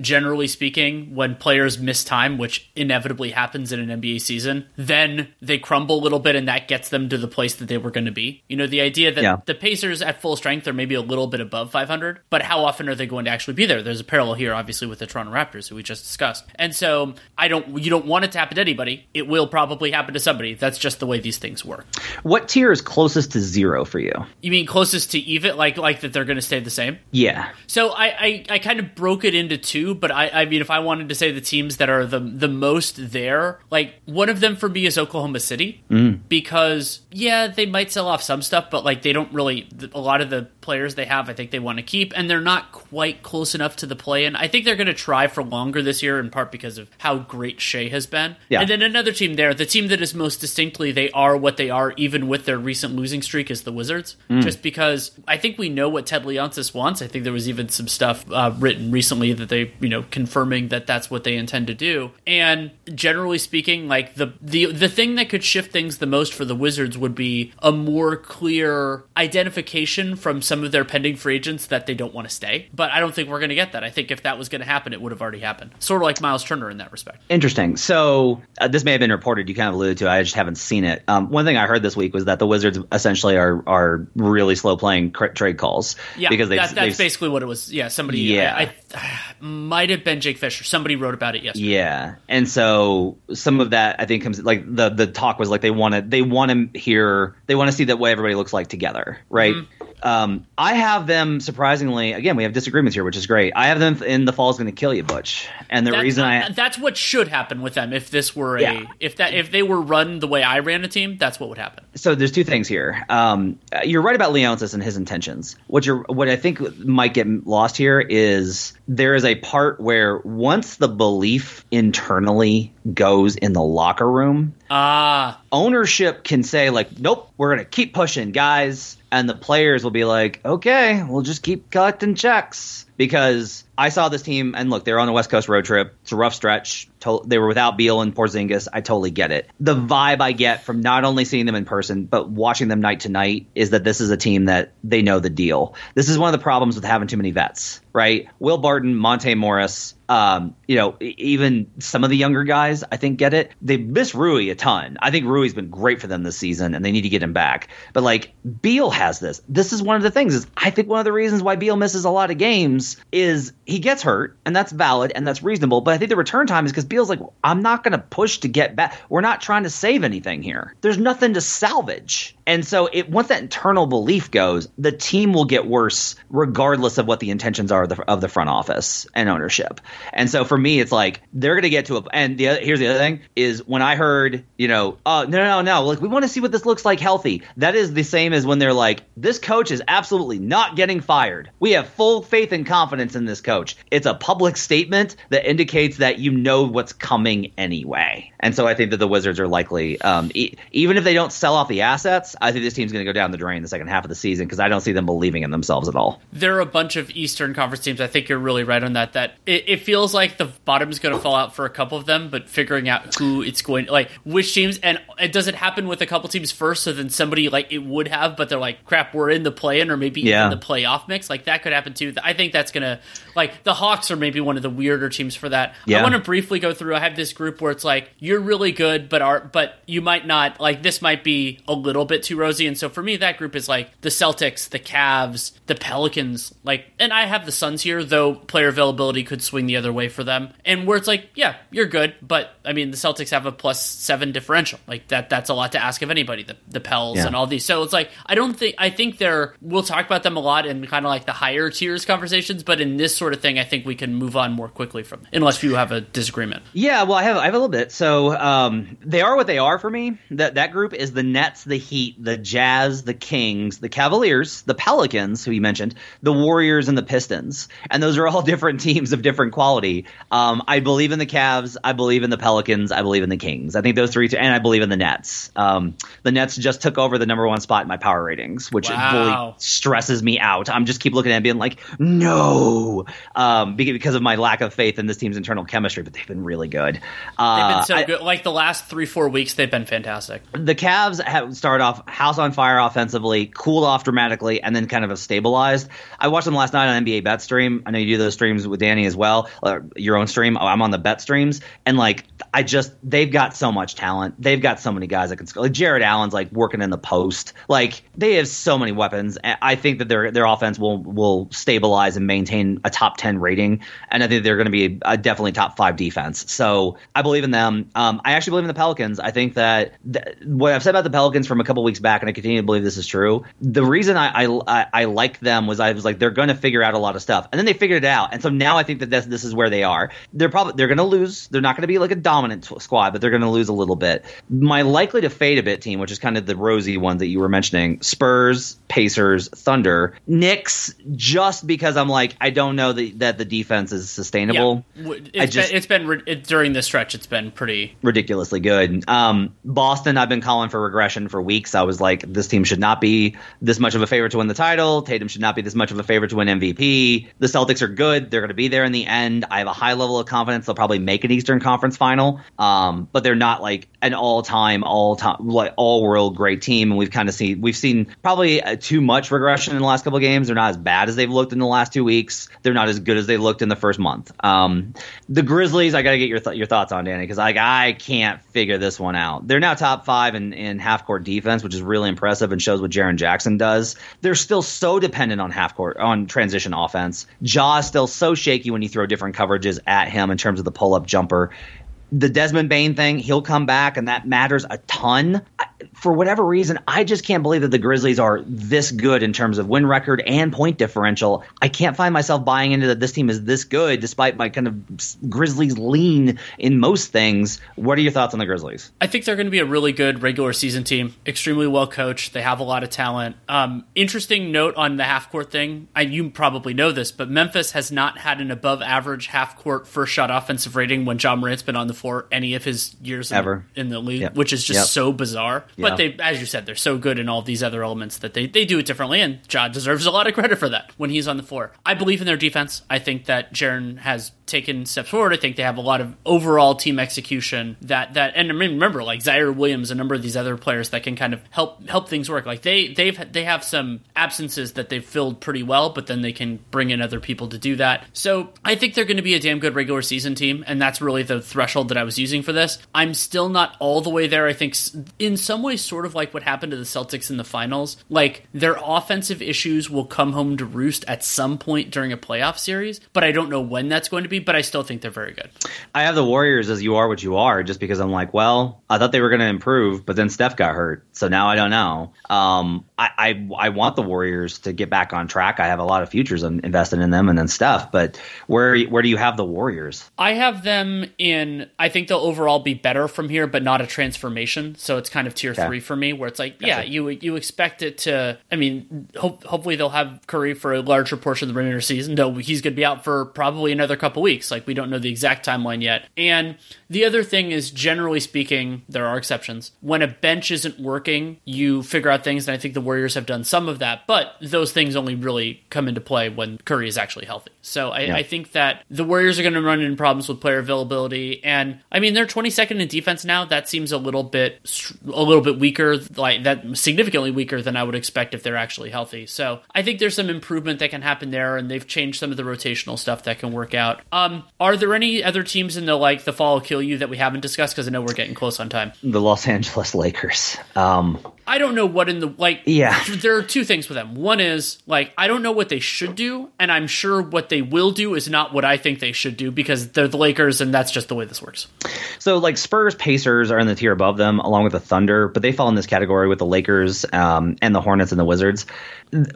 generally speaking when players miss time, which inevitably happens in an NBA season, then they crumble a little bit and that gets them to the place that they were going to be. You know, the idea that yeah. the Pacers at full strength are maybe a little bit above 500, but how often are they going to actually be there? There's a parallel here, obviously, with the Toronto Raptors, who we just discussed. And so I don't, you don't want it to happen to anybody. It will probably happen to somebody. That's just the way these things work. What tier is closest to zero for you? You mean closest to even, like like that they're going to stay the same? Yeah. So I, I, I kind of broke it into two, but I, I mean, if I wanted to say the teams that are the the most there, like one of them for me is Oklahoma City mm. because yeah, they might sell off some stuff, but like they don't really a lot of the players they have, I think they want to keep, and they're not quite close enough to the play. And I think they're going to try for longer this year, in part because of how great Shai has been. Yeah. And then another team there, the team that is most distinctly they are what they are, even with their recent losing streak, is the Wizards. Mm. Just because I think we know what Ted Leonsis wants. I think there was even some stuff uh, written recently that they, you know, confirming that that's what they intend to do. And generally speaking, like the the the thing that could shift things the most for the Wizards would be a more clear identification from some of their pending free agents that they don't want to stay. But I don't think we're going to get that. I think if that was going to happen, it would have already happened. Sort of like Miles Turner in that respect. Interesting. So uh, this may have been reported. You kind of alluded to. I just haven't seen it. Um, one thing I heard this week was that the Wizards essentially are are really slow playing cr- trade calls. Yeah, because that, that's basically what it was. Yeah, somebody. Yeah, I, I, might have been Jake Fisher. Somebody wrote about it yesterday. Yeah, and so some of that I think comes like the the talk was like they want to they want to hear they want to see that what everybody looks like together, right? Mm-hmm. Um, I have them surprisingly. Again, we have disagreements here, which is great. I have them in the fall is going to kill you, Butch. And the reason I that's what should happen with them if this were a yeah. if that if they were run the way I ran a team, that's what would happen. So there's two things here. Um, you're right about Leonsis and his intentions. What you're what I think might get lost here is there is a part where once the belief internally goes in the locker room, ah, ownership can say like, nope, we're going to keep pushing, guys and the players will be like, okay, we'll just keep collecting checks because I saw this team and look, they're on a West Coast road trip. It's a rough stretch. They were without Beal and Porzingis. I totally get it. The vibe I get from not only seeing them in person but watching them night to night is that this is a team that they know the deal. This is one of the problems with having too many vets, right? Will Barton, Monte Morris, um, you know, even some of the younger guys, I think get it. They miss Rui a ton. I think Rui's been great for them this season, and they need to get him back. But like Beal has this. This is one of the things. Is I think one of the reasons why Beal misses a lot of games is he gets hurt, and that's valid and that's reasonable. But I think the return time is because Beal's like, I'm not going to push to get back. We're not trying to save anything here. There's nothing to salvage. And so it once that internal belief goes, the team will get worse regardless of what the intentions are of the, of the front office and ownership. And so for me, it's like they're going to get to a. And the other, here's the other thing is when I heard, you know, oh no no no, like we want to see what this looks like healthy. That is the same as when they're like, this coach is absolutely not getting fired. We have full faith and confidence in this coach. It's a public statement that indicates that you know what's coming anyway. And so I think that the Wizards are likely, um, e- even if they don't sell off the assets, I think this team's going to go down the drain the second half of the season because I don't see them believing in themselves at all. There are a bunch of Eastern Conference teams. I think you're really right on that. That it, it feels like the bottom is going to fall out for a couple of them, but figuring out who it's going, like which teams, and it doesn't happen with a couple teams first, so then somebody like it would have, but they're like, crap, we're in the play-in or maybe yeah. in the playoff mix. Like that could happen too. I think that's going to like the Hawks are maybe one of the weirder teams for that. Yeah. I want to briefly go through. I have this group where it's like you're really good, but are but you might not like this might be a little bit too rosy. And so for me, that group is like the Celtics, the Cavs, the Pelicans, like, and I have the Suns here, though player availability could swing the other way for them. And where it's like, yeah, you're good, but I mean, the Celtics have a plus seven differential. Like that, that's a lot to ask of anybody. The the Pels yeah. and all these. So it's like I don't think I think they're. We'll talk about them a lot in kind of like the higher tiers conversations, but in this sort of thing, I think we can move on more quickly from. Unless you have a disagreement. Yeah, well, I have I have a little bit. So um, they are what they are for me. That that group is the Nets, the Heat, the Jazz, the Kings, the Cavaliers, the Pelicans, who you mentioned, the Warriors, and the Pistons. And those are all different teams of different quality. Um, I believe in the Cavs. I believe in the Pelicans. I believe in the Kings. I think those three, and I believe in the Nets. Um, the Nets just took over the number one spot in my power ratings, which wow. really stresses me out. I'm just keep looking at it being like, no, um, because of my lack of faith in this team's internal chemistry. But they've been really good. Uh, they've been so I, good. Like the last three, four weeks, they've been fantastic. The Cavs have started off house on fire offensively, cooled off dramatically, and then kind of stabilized. I watched them last night on NBA Bet Stream. I know you do those streams with Danny as well, your own stream. Oh, I'm on the Bet streams, and like I just they've got so much talent. They've got so many guys that can score. Like Jarrett Allen's like working in the post. Like they have so many weapons. I think that their their offense will will stabilize and maintain a top ten rating, and I think they're going to be a, definitely top five defense. So I believe in them. Um, I actually believe in the Pelicans. I think that th- what I've said about the Pelicans from a couple weeks back, and I continue to believe this is true. The reason I I, I like them was I was like they're going to figure out a lot of stuff, and then they figured it out, and so now I think that this this is where they are. They're probably they're going to lose. They're not going to be like a dominant squad, but they're going to lose a little bit. My likely to fade a bit team, which is kind of the rosy one that you were mentioning, Spurs, Pacers, Thunder, Knicks, just because I'm like I don't know that that the defense is sustainable. Yeah. It's, just, been, it's been it, during this stretch. It's been pretty ridiculously good. Um, Boston, I've been calling for regression for weeks. I was like, this team should not be this much of a favorite to win the title. Tatum should not be this much of a favorite to win MVP. The Celtics are good. They're going to be there in the end. I have a high level of confidence they'll probably make an Eastern Conference final. Um, but they're not like an all time, all time, like all world great team. And we've kind of seen we've seen probably uh, too much regression in the last couple of games. They're not as bad as they've looked in the last two weeks. They're not as good as they looked in the first month. Um, the Grizzlies, I got to get your th- your thoughts on Danny because like I can't figure this one out. They're now top five in, in half court defense, which is really impressive and shows what Jaren Jackson does. They're still so dependent on half court on transition offense. Ja is still so shaky when you throw different coverages at him in terms of the pull up jumper the Desmond Bane thing, he'll come back, and that matters a ton. For whatever reason, I just can't believe that the Grizzlies are this good in terms of win record and point differential. I can't find myself buying into that this team is this good, despite my kind of Grizzlies lean in most things. What are your thoughts on the Grizzlies? I think they're going to be a really good regular season team, extremely well coached. They have a lot of talent. Um, interesting note on the half court thing. I, you probably know this, but Memphis has not had an above average half court first shot offensive rating when Ja Morant's been on the floor any of his years ever in, in the league, yep. which is just yep. so bizarre. But they, as you said, they're so good in all these other elements that they, they do it differently, and Ja deserves a lot of credit for that when he's on the floor. I believe in their defense. I think that Jaren has taken steps forward. I think they have a lot of overall team execution that that and I mean, remember like Ziaire Williams, a number of these other players that can kind of help help things work. Like they they've they have some absences that they've filled pretty well, but then they can bring in other people to do that. So I think they're going to be a damn good regular season team, and that's really the threshold that I was using for this. I'm still not all the way there. I think in some ways, sort of like what happened to the Celtics in the finals. Like their offensive issues will come home to roost at some point during a playoff series, but I don't know when that's going to be. But I still think they're very good. I have the Warriors as you are what you are, just because I'm like, well, I thought they were going to improve, but then Steph got hurt, so now I don't know. Um, I, I, I want the Warriors to get back on track. I have a lot of futures invested in them, and then Steph. But where where do you have the Warriors? I have them in. I think they'll overall be better from here, but not a transformation. So it's kind of tier okay. Three for me, where it's like, gotcha. yeah, you you expect it to. I mean, hope, hopefully they'll have Curry for a larger portion of the regular season. Though he's going to be out for probably another couple weeks. Like we don't know the exact timeline yet. And the other thing is, generally speaking, there are exceptions. When a bench isn't working, you figure out things, and I think the Warriors have done some of that. But those things only really come into play when Curry is actually healthy. So I, yeah. I think that the Warriors are going to run into problems with player availability, and I mean they're 22nd in defense now. That seems a little bit a little bit weaker, like that significantly weaker than I would expect if they're actually healthy. So I think there's some improvement that can happen there, and they've changed some of the rotational stuff that can work out. Um, are there any other teams in the like the fall kill you that we haven't discussed? Because I know we're getting close on time. The Los Angeles Lakers. Um, I don't know what in the like. Yeah. There are two things with them. One is like I don't know what they should do, and I'm sure what they will do is not what I think they should do because they're the Lakers, and that's just the way this works. So like Spurs, Pacers are in the tier above them, along with the Thunder, but they fall in this category with the Lakers um, and the Hornets and the Wizards.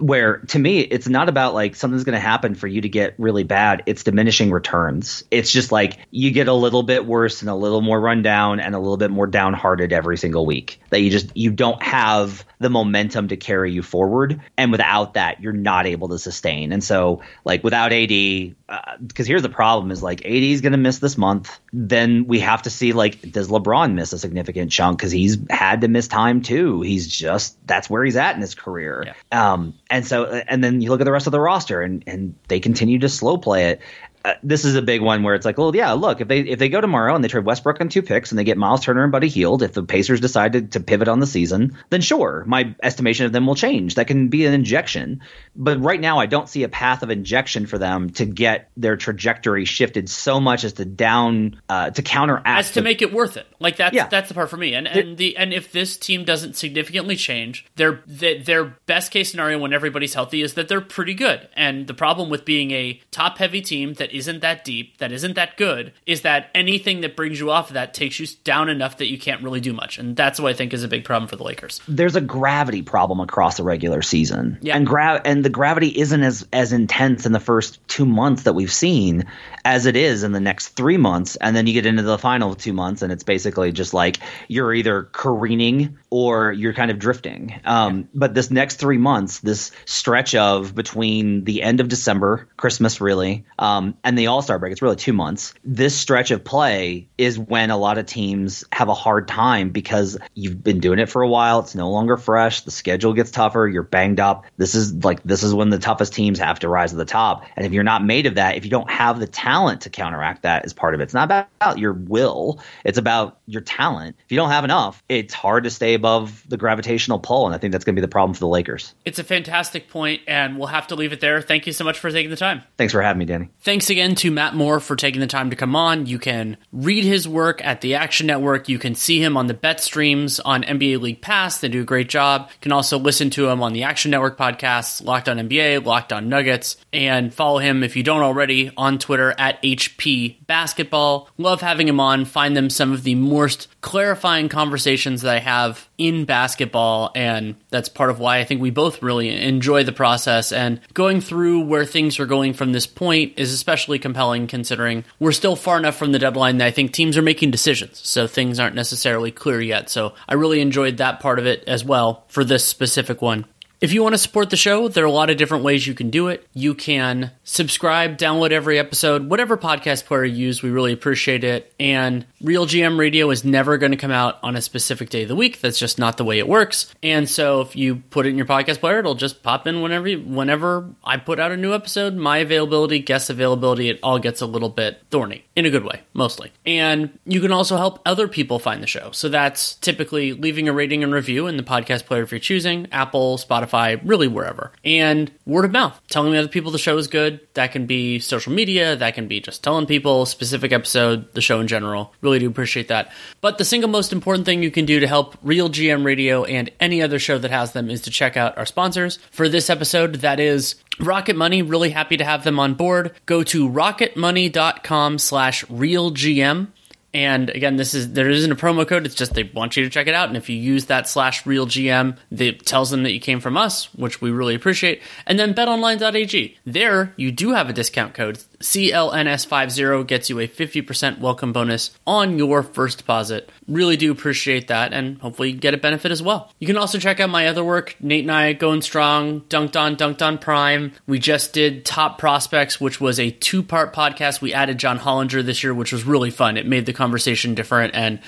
Where to me, it's not about like something's going to happen for you to get really bad. It's diminishing returns. It's just like you get a little bit worse and a little more rundown and a little bit more downhearted every single week. That you just you don't have the momentum to carry you forward, and without that, you're not able to sustain. And so, like without AD, because uh, here's the problem: is like AD is going to miss this month. Then we have to see like does LeBron miss a significant chunk because he's had to miss time too. He's just that's where he's at in his career. Yeah. Um, and so, and then you look at the rest of the roster, and and they continue to slow play it. Uh, this is a big one where it's like, well, yeah, look, if they if they go tomorrow and they trade Westbrook and two picks and they get Miles Turner and Buddy Hield, if the Pacers decided to pivot on the season, then sure, my estimation of them will change. That can be an injection, but right now I don't see a path of injection for them to get their trajectory shifted so much as to down uh, to counteract as to the, make it worth it. Like that's yeah. that's the part for me. And and the and if this team doesn't significantly change, their their best case scenario when everybody's healthy is that they're pretty good. And the problem with being a top heavy team that isn't that deep, that isn't that good, is that anything that brings you off of that takes you down enough that you can't really do much. And that's what I think is a big problem for the Lakers. There's a gravity problem across the regular season. Yeah. And gra- and the gravity isn't as as intense in the first 2 months that we've seen as it is in the next 3 months and then you get into the final 2 months and it's basically just like you're either careening or you're kind of drifting. Um, but this next 3 months, this stretch of between the end of December, Christmas really, um, and the All Star break, it's really two months. This stretch of play is when a lot of teams have a hard time because you've been doing it for a while. It's no longer fresh. The schedule gets tougher. You're banged up. This is like this is when the toughest teams have to rise to the top. And if you're not made of that, if you don't have the talent to counteract that, is part of it. It's not about your will. It's about your talent. If you don't have enough, it's hard to stay above the gravitational pull. And I think that's going to be the problem for the Lakers. It's a fantastic point, and we'll have to leave it there. Thank you so much for taking the time. Thanks for having me, Danny. Thanks again to Matt Moore for taking the time to come on. You can read his work at the Action Network. You can see him on the bet streams on NBA League Pass. They do a great job. You can also listen to him on the Action Network podcasts, Locked on NBA, Locked on Nuggets, and follow him if you don't already on Twitter at HP Basketball. Love having him on. Find them some of the most clarifying conversations that I have in basketball, and that's part of why I think we both really enjoy the process. And going through where things are going from this point is especially compelling considering we're still far enough from the deadline that I think teams are making decisions, so things aren't necessarily clear yet. So I really enjoyed that part of it as well for this specific one. If you want to support the show, there are a lot of different ways you can do it. You can subscribe, download every episode, whatever podcast player you use, we really appreciate it. And Real GM Radio is never going to come out on a specific day of the week. That's just not the way it works. And so if you put it in your podcast player, it'll just pop in whenever whenever I put out a new episode. My availability, guest availability, it all gets a little bit thorny in a good way, mostly. And you can also help other people find the show. So that's typically leaving a rating and review in the podcast player if you're choosing, Apple, Spotify, Spotify, really wherever. And word of mouth, telling other people the show is good. That can be social media, that can be just telling people specific episode, the show in general. Really do appreciate that. But the single most important thing you can do to help Real GM Radio and any other show that has them is to check out our sponsors. For this episode, that is Rocket Money, really happy to have them on board. Go to rocketmoney.com slash realgm and again, this is there isn't a promo code. It's just they want you to check it out. And if you use that slash real GM, it tells them that you came from us, which we really appreciate. And then betonline.ag. There you do have a discount code. CLNS50 gets you a 50% welcome bonus on your first deposit. Really do appreciate that, and hopefully you get a benefit as well. You can also check out my other work, Nate and I going strong, Dunc'd On, Dunc'd On Prime. We just did Top Prospects, which was a two part podcast. We added John Hollinger this year, which was really fun. It made the conversation different, and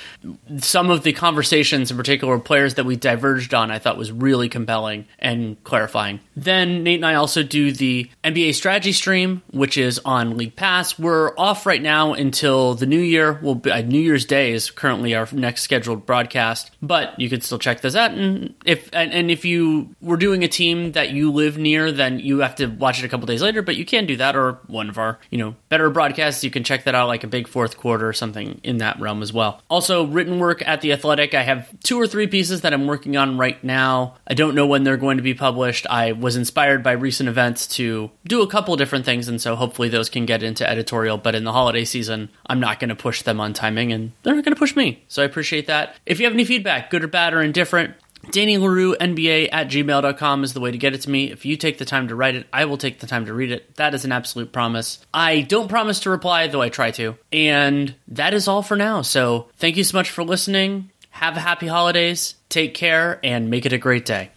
some of the conversations, in particular, players that we diverged on, I thought was really compelling and clarifying. Then Nate and I also do the NBA strategy stream, which is on on League Pass. We're off right now until the new year. Will be uh, New Year's Day is currently our next scheduled broadcast, but you can still check this out. And if and, and if you were doing a team that you live near, then you have to watch it a couple days later. But you can do that, or one of our you know better broadcasts. You can check that out, like a big fourth quarter or something in that realm as well. Also, written work at the Athletic. I have two or three pieces that I'm working on right now. I don't know when they're going to be published. I was inspired by recent events to do a couple different things, and so hopefully those can get into editorial. But in the holiday season, I'm not going to push them on timing, and they're not going to push me. So I appreciate that. If you have any feedback, good or bad or indifferent, Danny Leroux, NBA at gmail.com is the way to get it to me. If you take the time to write it, I will take the time to read it. That is an absolute promise. I don't promise to reply, though I try to. And that is all for now. So thank you so much for listening. Have a happy holidays, take care, and make it a great day.